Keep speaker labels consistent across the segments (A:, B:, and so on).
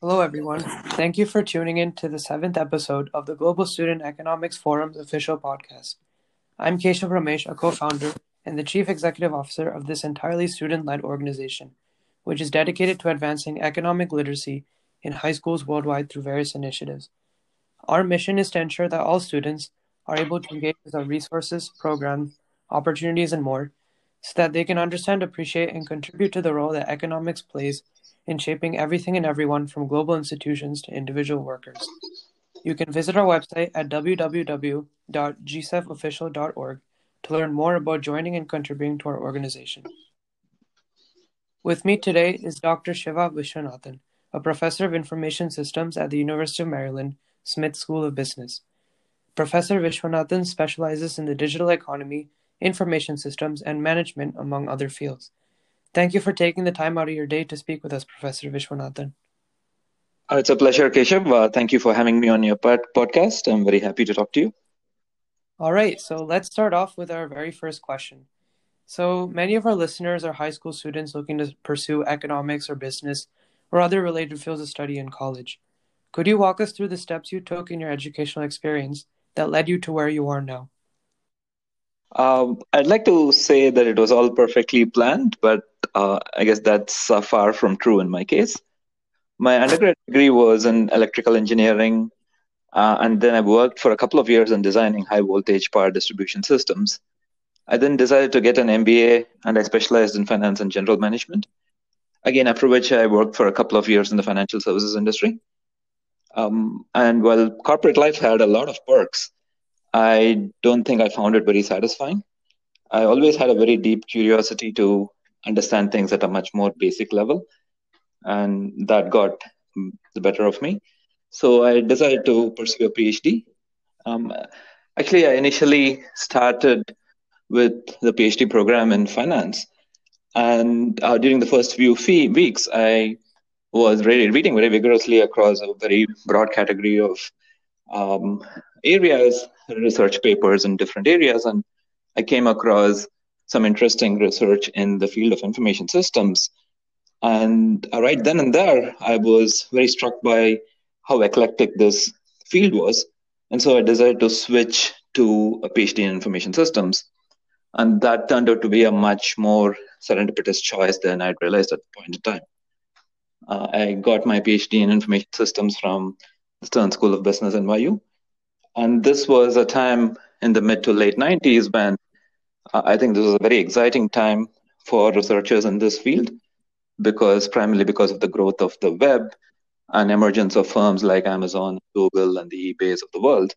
A: Hello, everyone. Thank you for tuning in to the seventh episode of the Global Student Economics Forum's official podcast. I'm Keshav Ramesh, a co founder and the chief executive officer of this entirely student led organization, which is dedicated to advancing economic literacy in high schools worldwide through various initiatives. Our mission is to ensure that all students are able to engage with our resources, programs, opportunities, and more so that they can understand, appreciate, and contribute to the role that economics plays in shaping everything and everyone from global institutions to individual workers. You can visit our website at www.gsefofficial.org to learn more about joining and contributing to our organization. With me today is Dr. Siva Viswanathan, a professor of information systems at the University of Maryland Smith School of Business. Professor Vishwanathan specializes in the digital economy, information systems, and management, among other fields. Thank you for taking the time out of your day to speak with us, Professor Viswanathan.
B: Uh, it's a pleasure, Keshav. Uh, thank you for having me on your pod- podcast. I'm very happy to talk to you.
A: All right, so let's start off with our very first question. So, many of our listeners are high school students looking to pursue economics or business or other related fields of study in college. Could you walk us through the steps you took in your educational experience that led you to where you are now?
B: Um, I'd like to say that it was all perfectly planned, but uh, I guess that's uh, far from true in my case. My undergrad degree was in electrical engineering, uh, and then I worked for a couple of years in designing high voltage power distribution systems. I then decided to get an MBA, and I specialized in finance and general management. Again, after which I worked for a couple of years in the financial services industry. Um, and while corporate life had a lot of perks, I don't think I found it very satisfying. I always had a very deep curiosity to understand things at a much more basic level, and that got the better of me. So I decided to pursue a PhD. Um, actually, I initially started with the PhD program in finance, and uh, during the first few fee- weeks, I was really reading very vigorously across a very broad category of um, areas, research papers in different areas, and I came across some interesting research in the field of information systems. And uh, right then and there, I was very struck by how eclectic this field was. And so I decided to switch to a PhD in information systems. And that turned out to be a much more serendipitous choice than I'd realized at the point in time. Uh, I got my PhD in information systems from the Stern School of Business NYU. And this was a time in the mid to late 90s when uh, I think this was a very exciting time for researchers in this field because primarily because of the growth of the web and emergence of firms like Amazon, Google, and the eBays of the world,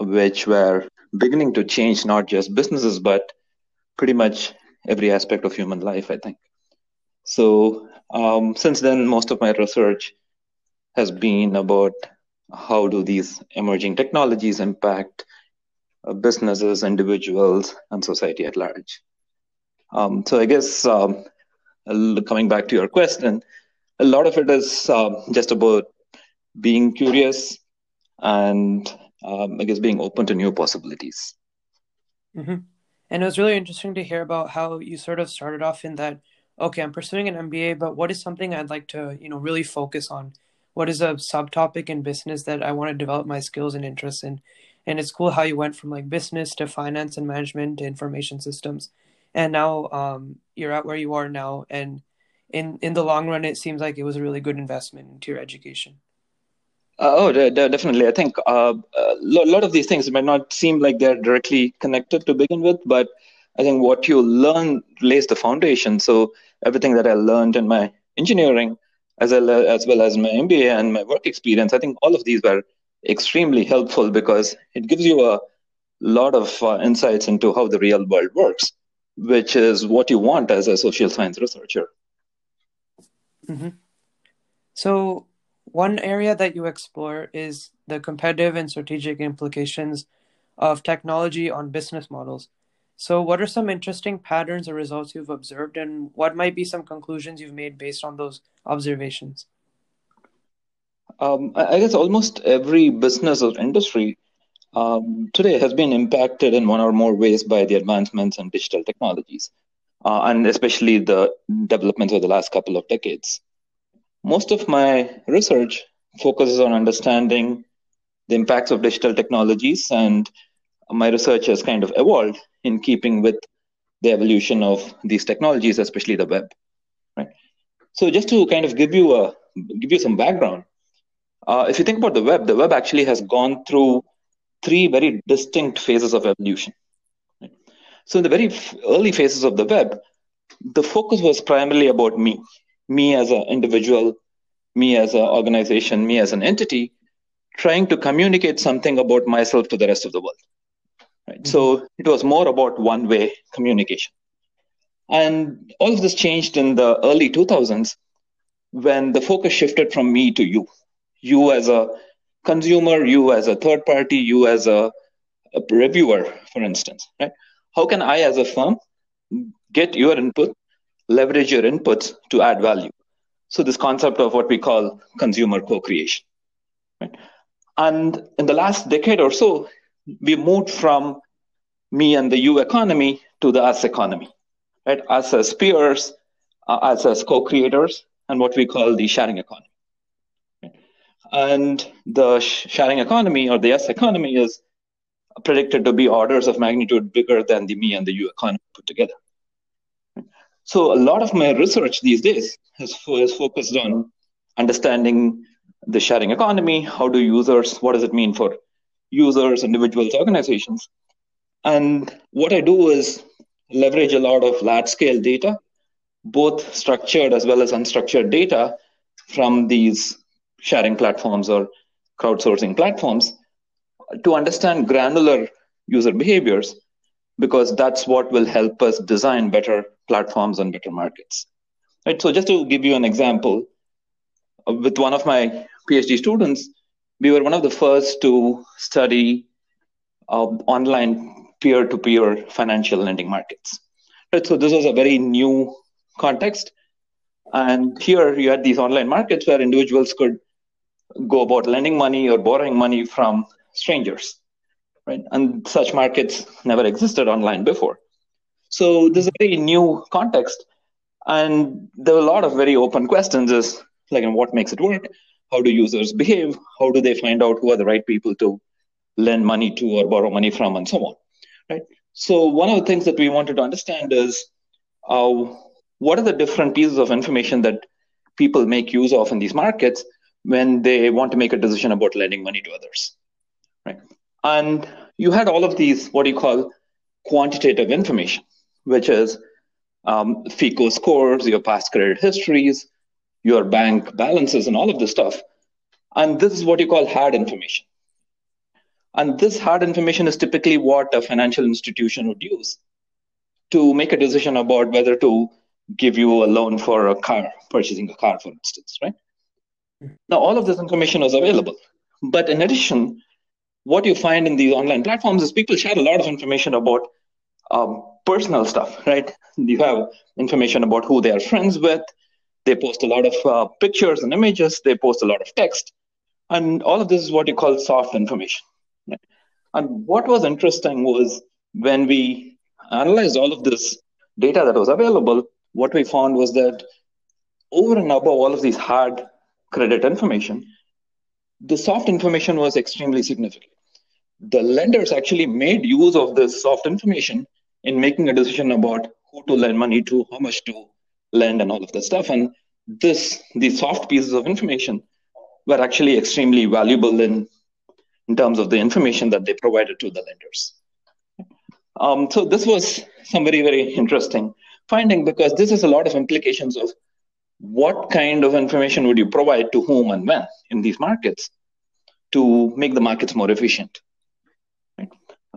B: which were beginning to change not just businesses, but pretty much every aspect of human life, I think. So um, since then, most of my research has been about how do these emerging technologies impact uh, businesses, individuals, and society at large. Um, so I guess um, coming back to your question, a lot of it is um, just about being curious and um, I guess being open to new possibilities.
A: Mm-hmm. And it was really interesting to hear about how you sort of started off in that. Okay, I'm pursuing an MBA, but what is something I'd like to, you know, really focus on? What is a subtopic in business that I want to develop my skills and interests in? And it's cool how you went from like business to finance and management to information systems, and now um, you're at where you are now. And in in the long run, it seems like it was a really good investment into your education.
B: Uh, oh, de- de- definitely. I think uh, a lot of these things might not seem like they're directly connected to begin with, but I think what you learn lays the foundation. So everything that I learned in my engineering, as well as, as well as my MBA and my work experience, I think all of these were extremely helpful because it gives you a lot of uh, insights into how the real world works, which is what you want as a social science researcher.
A: Mm-hmm. So one area that you explore is the competitive and strategic implications of technology on business models. So, what are some interesting patterns or results you've observed, and what might be some conclusions you've made based on those observations?
B: Um, I guess almost every business or industry um, today has been impacted in one or more ways by the advancements in digital technologies, uh, and especially the developments of the last couple of decades most of my research focuses on understanding the impacts of digital technologies, and my research has kind of evolved in keeping with the evolution of these technologies, especially the web. Right. So, just to kind of give you a give you some background, uh, if you think about the web, the web actually has gone through three very distinct phases of evolution. Right? So, in the very early phases of the web, the focus was primarily about me, me as an individual, me as an organization, me as an entity, trying to communicate something about myself to the rest of the world. Right? Mm-hmm. So it was more about one way communication. And all of this changed in the early 2000s when the focus shifted from me to you. You as a consumer, you as a third party, you as a, a reviewer, for instance. Right? How can I, as a firm, get your input, leverage your inputs to add value? So this concept of what we call consumer co-creation. Right? And in the last decade or so, we moved from me and the you economy to the us economy, right? Us as peers, uh, us as co-creators, and what we call the sharing economy. And the sharing economy or the us economy is predicted to be orders of magnitude bigger than the me and the you economy put together. So a lot of my research these days has focused on understanding the sharing economy. How do users, what does it mean for users, individuals, organizations? And what I do is leverage a lot of large scale data, both structured as well as unstructured data from these sharing platforms or crowdsourcing platforms to understand granular user behaviors because that's what will help us design better platforms and better markets. Right. So just to give you an example, uh, with one of my PhD students, we were one of the first to study uh, online peer-to-peer financial lending markets. Right. So this was a very new context, and here you had these online markets where individuals could go about lending money or borrowing money from strangers right? And such markets never existed online before. So this is a very new context. And there were a lot of very open questions is like what makes it work? How do users behave? How do they find out who are the right people to lend money to or borrow money from and so on? Right. So one of the things that we wanted to understand is uh, what are the different pieces of information that people make use of in these markets when they want to make a decision about lending money to others. Right. And you had all of these, what you call quantitative information, which is um, FICO scores, your past credit histories, your bank balances, and all of this stuff. And this is what you call hard information. And this hard information is typically what a financial institution would use to make a decision about whether to give you a loan for a car, purchasing a car, for instance, right? Now, all of this information is available. But in addition, what you find in these online platforms is people share a lot of information about um, personal stuff, right? You have information about who they are friends with. They post a lot of uh, pictures and images. They post a lot of text. And all of this is what you call soft information. Right? And what was interesting was when we analyzed all of this data that was available, what we found was that over and above all of these hard credit information, the soft information was extremely significant the lenders actually made use of this soft information in making a decision about who to lend money to, how much to lend, and all of that stuff. And this, these soft pieces of information were actually extremely valuable in, in terms of the information that they provided to the lenders. Um, so this was some very, very interesting finding because this has a lot of implications of what kind of information would you provide to whom and when in these markets to make the markets more efficient.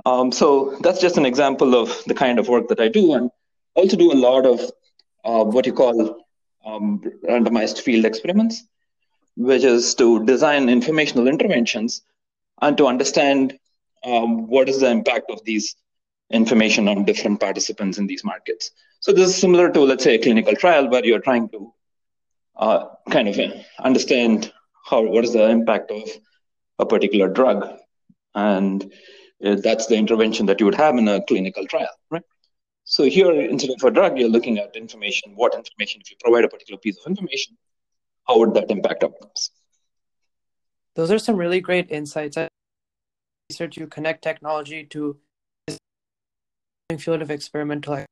B: Um, so that's just an example of the kind of work that I do, and also do a lot of uh, what you call um, randomized field experiments, which is to design informational interventions and to understand um, what is the impact of these information on different participants in these markets. So this is similar to, let's say, a clinical trial where you're trying to uh, kind of understand how what is the impact of a particular drug and uh, that's the intervention that you would have in a clinical trial, right? So here, instead of a drug, you're looking at information. What information, if you provide a particular piece of information, how would that impact outcomes?
A: Those are some really great insights. Research you connect technology to field of experimental.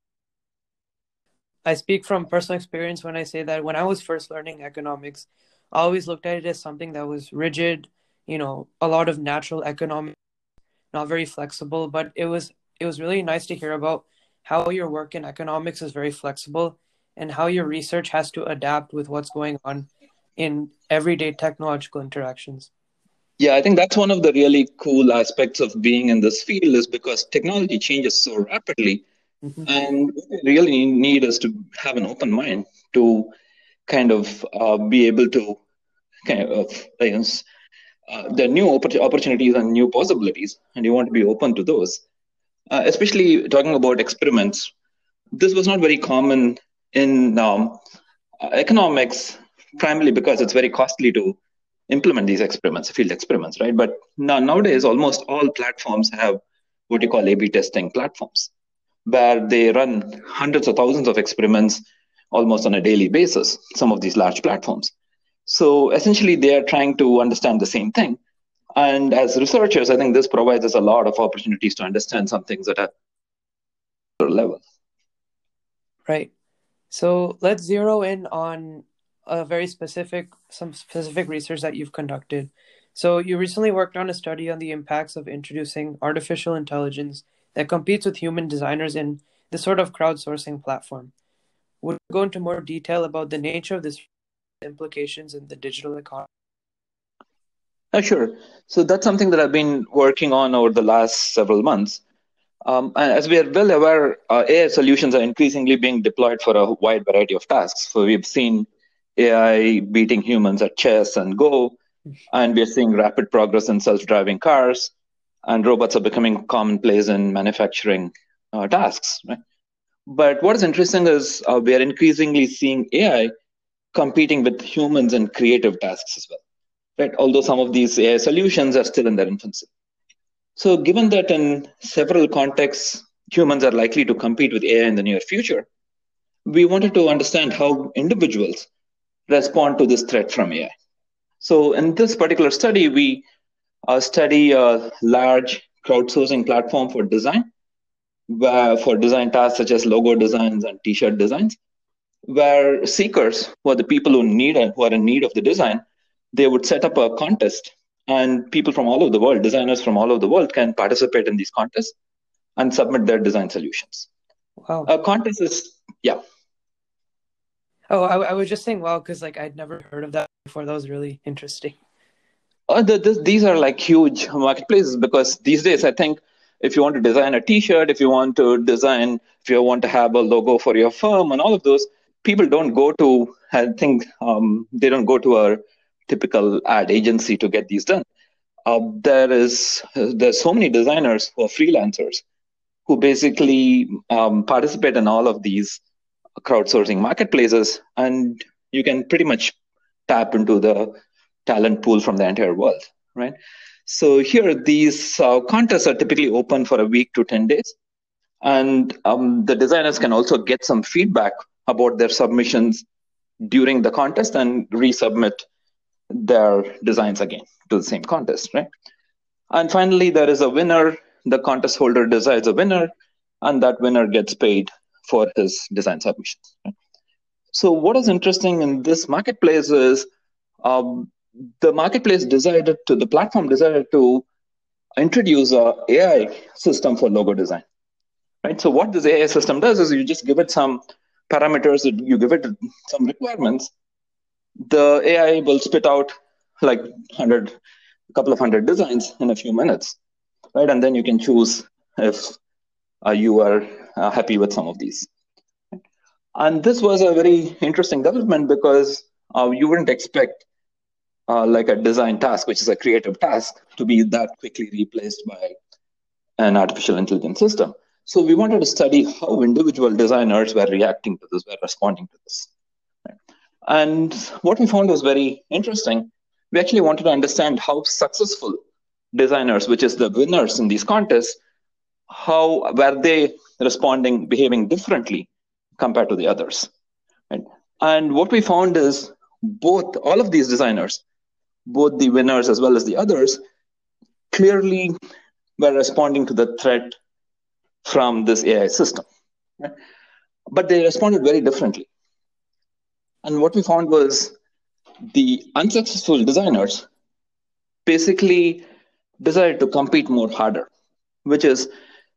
A: I speak from personal experience when I say that when I was first learning economics, I always looked at it as something that was rigid, you know, a lot of natural economics, not very flexible. But it was it was really nice to hear about how your work in economics is very flexible and how your research has to adapt with what's going on in everyday technological interactions.
B: Yeah, I think that's one of the really cool aspects of being in this field is because technology changes so rapidly. Mm-hmm. And what we really need is to have an open mind to kind of uh, be able to kind of, uh, there are new opportunities and new possibilities, and you want to be open to those. Uh, especially talking about experiments, this was not very common in um, economics, primarily because it's very costly to implement these experiments, field experiments, right? But now, nowadays, almost all platforms have what you call A/B testing platforms, where they run hundreds of thousands of experiments almost on a daily basis. Some of these large platforms. So essentially, they are trying to understand the same thing. And as researchers, I think this provides us a lot of opportunities to understand some things at a level.
A: Right. So let's zero in on a very specific, some specific research that you've conducted. So you recently worked on a study on the impacts of introducing artificial intelligence that competes with human designers in this sort of crowdsourcing platform. Would you go into more detail about the nature of this implications in the digital economy?
B: Uh, sure. So that's something that I've been working on over the last several months. Um, as we are well aware, uh, AI solutions are increasingly being deployed for a wide variety of tasks. So we've seen AI beating humans at chess and Go, and we're seeing rapid progress in self-driving cars, and robots are becoming commonplace in manufacturing uh, tasks. Right? But what is interesting is uh, we are increasingly seeing AI competing with humans in creative tasks as well. Right? Although some of these AI solutions are still in their infancy. So, given that in several contexts, humans are likely to compete with AI in the near future, we wanted to understand how individuals respond to this threat from AI. So, in this particular study, we uh, study a large crowdsourcing platform for design, for design tasks such as logo designs and t-shirt designs, where seekers, who are the people who need who are in need of the design, they would set up a contest and people from all over the world, designers from all over the world, can participate in these contests and submit their design solutions. Wow. A contest is, yeah.
A: Oh, I, I was just saying, wow, because like I'd never heard of that before. That was really interesting.
B: Uh, the, the, these are like huge marketplaces because these days, I think if you want to design a T-shirt, if you want to design, if you want to have a logo for your firm, and all of those, people don't go to. I think um, they don't go to a typical ad agency to get these done. Uh, there is there's so many designers who are freelancers who basically um, participate in all of these crowdsourcing marketplaces, and you can pretty much tap into the talent pool from the entire world, right? So here, these uh, contests are typically open for a week to 10 days. And um, the designers can also get some feedback about their submissions during the contest and resubmit their designs again to the same contest, right? And finally, there is a winner. The contest holder decides a winner, and that winner gets paid for his design submissions. So, what is interesting in this marketplace is um, the marketplace decided to, the platform decided to introduce a AI system for logo design. Right. So, what this AI system does is you just give it some parameters, you give it some requirements, the AI will spit out like hundred, a couple of hundred designs in a few minutes, right? And then you can choose if uh, you are uh, happy with some of these. And this was a very interesting development because uh, you wouldn't expect uh, like a design task, which is a creative task, to be that quickly replaced by an artificial intelligence system. So we wanted to study how individual designers were reacting to this, were responding to this. And what we found was very interesting. We actually wanted to understand how successful designers, which is the winners in these contests, how were they responding, behaving differently compared to the others. And what we found is both all of these designers, both the winners as well as the others, clearly were responding to the threat from this AI system. But they responded very differently. And what we found was the unsuccessful designers basically decided to compete more harder, which is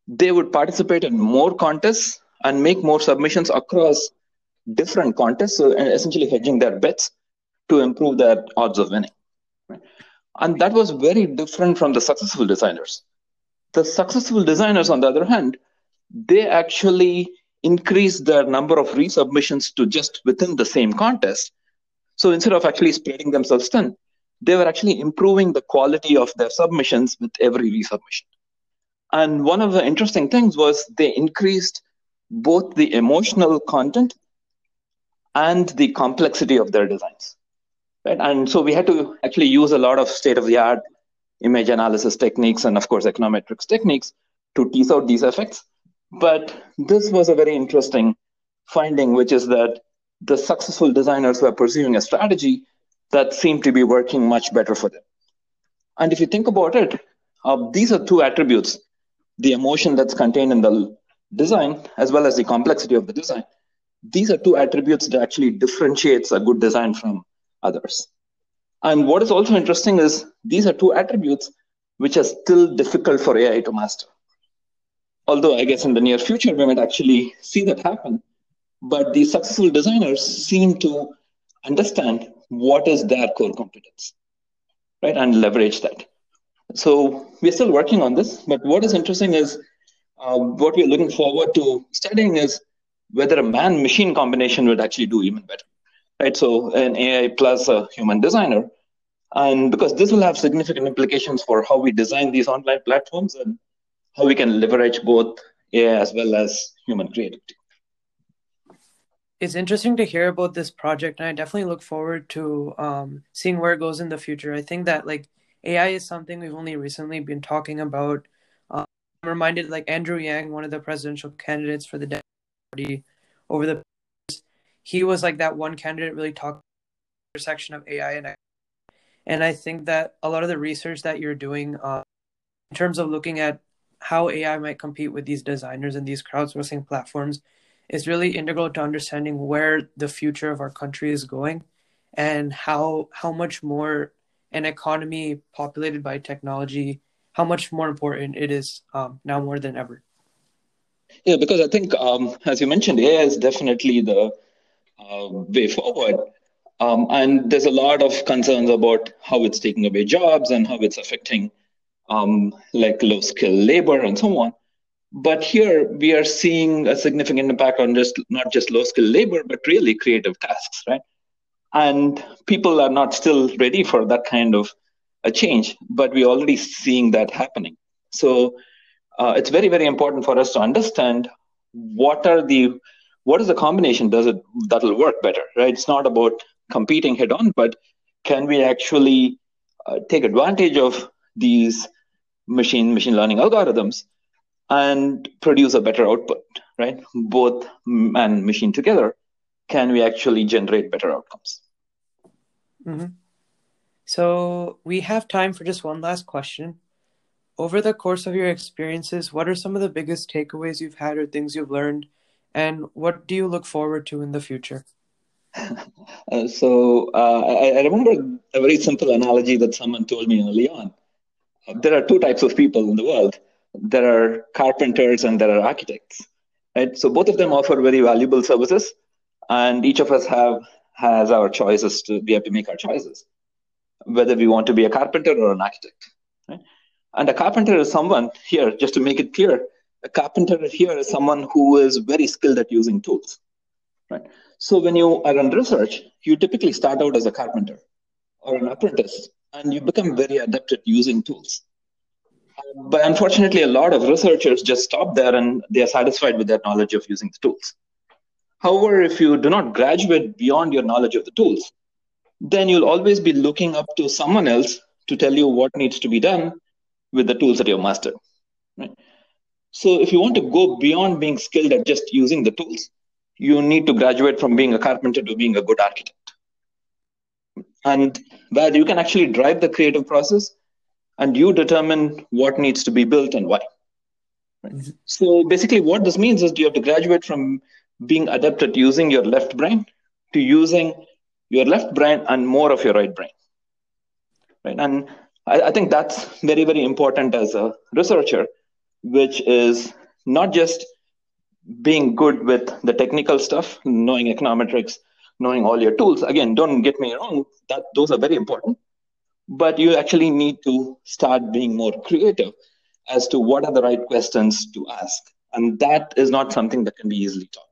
B: they would participate in more contests and make more submissions across different contests, so essentially hedging their bets to improve their odds of winning. And that was very different from the successful designers. The successful designers, on the other hand, they actually increased their number of resubmissions to just within the same contest. So instead of actually spreading themselves thin, they were actually improving the quality of their submissions with every resubmission. And one of the interesting things was they increased both the emotional content and the complexity of their designs. Right? And so we had to actually use a lot of state of the art image analysis techniques and, of course, econometrics techniques to tease out these effects. But this was a very interesting finding, which is that the successful designers were pursuing a strategy that seemed to be working much better for them. And if you think about it, uh, these are two attributes the emotion that's contained in the design, as well as the complexity of the design. These are two attributes that actually differentiates a good design from others. And what is also interesting is these are two attributes which are still difficult for AI to master. Although I guess in the near future we might actually see that happen. But the successful designers seem to understand what is their core competence, right, and leverage that. So we're still working on this, but what is interesting is uh, what we're looking forward to studying is whether a man-machine combination would actually do even better, right? So an AI plus a human designer, and because this will have significant implications for how we design these online platforms and how we can leverage both AI as well as human creativity.
A: It's interesting to hear about this project and i definitely look forward to um, seeing where it goes in the future. I think that like ai is something we've only recently been talking about. Um, i'm reminded like andrew yang one of the presidential candidates for the Democratic party over the he was like that one candidate really talked intersection of ai and and i think that a lot of the research that you're doing uh, in terms of looking at how ai might compete with these designers and these crowdsourcing platforms is really integral to understanding where the future of our country is going and how how much more an economy populated by technology how much more important it is um, now more than ever.
B: Yeah because i think um, as you mentioned ai is definitely the uh, way forward. Um, and there's a lot of concerns about how it's taking away jobs and how it's affecting um, like low skill labor and so on but here we are seeing a significant impact on just not just low skill labor, but really creative tasks, right? And people are not still ready for that kind of a change, but we're already seeing that happening. So uh, it's very, very important for us to understand what are the what is the combination does it that'll work better, right? It's not about competing head on, but can we actually uh, take advantage of these machine machine learning algorithms and produce a better output, right? Both man machine together, can we actually generate better outcomes?
A: Mm-hmm. So we have time for just one last question. Over the course of your experiences, what are some of the biggest takeaways you've had or things you've learned? And what do you look forward to in the future?
B: Uh, so uh, I, I, remember a very simple analogy that someone told me early on. There are two types of people in the world. There are carpenters and there are architects right? So both of them offer very valuable services and each of us have has our choices to we have to make our choices whether we want to be a carpenter or an architect right? and a carpenter is someone here just to make it clear a carpenter here is someone who is very skilled at using tools right? So when you are in research you typically start out as a carpenter or an apprentice and you become very adept at using tools but unfortunately, a lot of researchers just stop there and they are satisfied with their knowledge of using the tools. However, if you do not graduate beyond your knowledge of the tools, then you'll always be looking up to someone else to tell you what needs to be done with the tools that you've mastered. Right? So, if you want to go beyond being skilled at just using the tools, you need to graduate from being a carpenter to being a good architect. And where you can actually drive the creative process and you determine what needs to be built and why. Mm-hmm. So basically, what this means is you have to graduate from being adept at using your left brain to using your left brain and more of your right brain. Right, and I, I think that's very very important as a researcher, which is not just being good with the technical stuff, knowing econometrics, knowing all your tools. Again, don't get me wrong, that those are very important. But you actually need to start being more creative as to what are the right questions to ask. And that is not something that can be easily taught.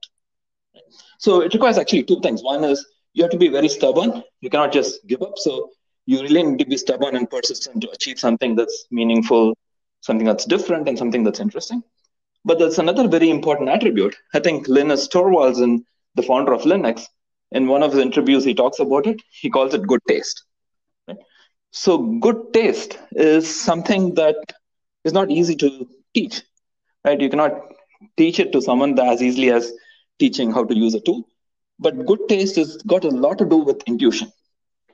B: So it requires actually two things. One is you have to be very stubborn. You cannot just give up. So you really need to be stubborn and persistent to achieve something that's meaningful, something that's different, and something that's interesting. But there's another very important attribute. I think Linus Torvalds, and the founder of Linux, in one of his interviews, he talks about it. He calls it good taste. Right? So, good taste is something that is not easy to teach. Right? You cannot teach it to someone as easily as teaching how to use a tool. But good taste has got a lot to do with intuition,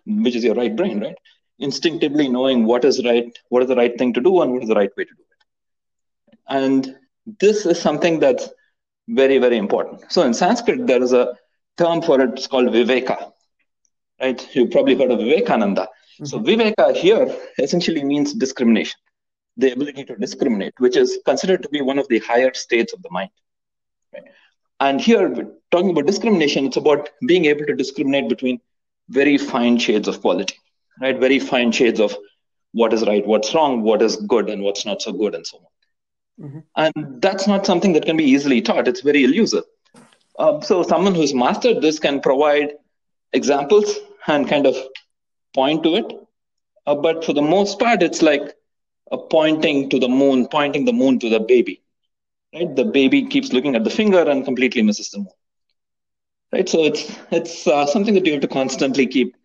B: which is your right brain, right? Instinctively knowing what is right, what is the right thing to do, and what is the right way to do it. And this is something that's very, very important. So in Sanskrit, there is a term for it's called Viveka. Right? You've probably heard of Vivekananda. Mm-hmm. So Viveka here essentially means discrimination, the ability to discriminate, which is considered to be one of the higher states of the mind. Right? And here, talking about discrimination, it's about being able to discriminate between very fine shades of quality, right? Very fine shades of what is right, what's wrong, what is good, and what's not so good, and so on. Mm-hmm. And that's not something that can be easily taught. It's very elusive. Uh, so someone who's mastered this can provide examples and kind of point to it. Uh, but for the most part, it's like pointing to the moon, pointing the moon to the baby. Right? The baby keeps looking at the finger and completely misses the moon. Right? So it's it's uh, something that you have to constantly keep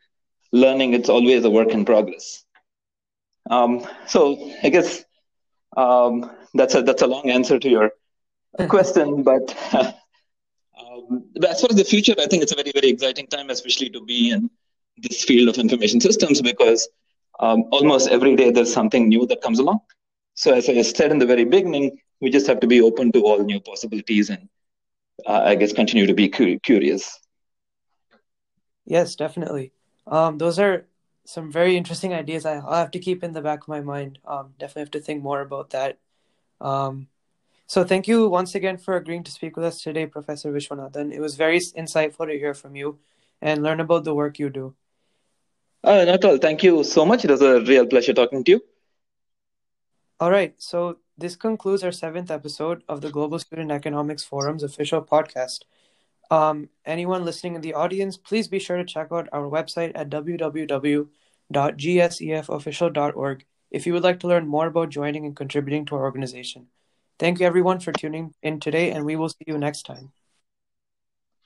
B: learning. It's always a work in progress. Um, so I guess um, that's a that's a long answer to your question, but as far as the future, I think it's a very very exciting time, especially to be in this field of information systems because um, almost every day there's something new that comes along. So as I said in the very beginning, we just have to be open to all new possibilities and uh, I guess continue to be cu- curious.
A: Yes, definitely. Um, those are some very interesting ideas I, will have to keep in the back of my mind. Um, definitely have to think more about that. Um, so thank you once again for agreeing to speak with us today, Professor Viswanathan. It was very insightful to hear from you and learn about the work you do.
B: Uh, not at all. Thank you so much. It was a real pleasure talking to you.
A: All right. So this concludes our seventh episode of the Global Student Economics Forum's official podcast. Um, anyone listening in the audience, please be sure to check out our website at www.gsefofficial.org if you would like to learn more about joining and contributing to our organization. Thank you everyone for tuning in today, and we will see you next time.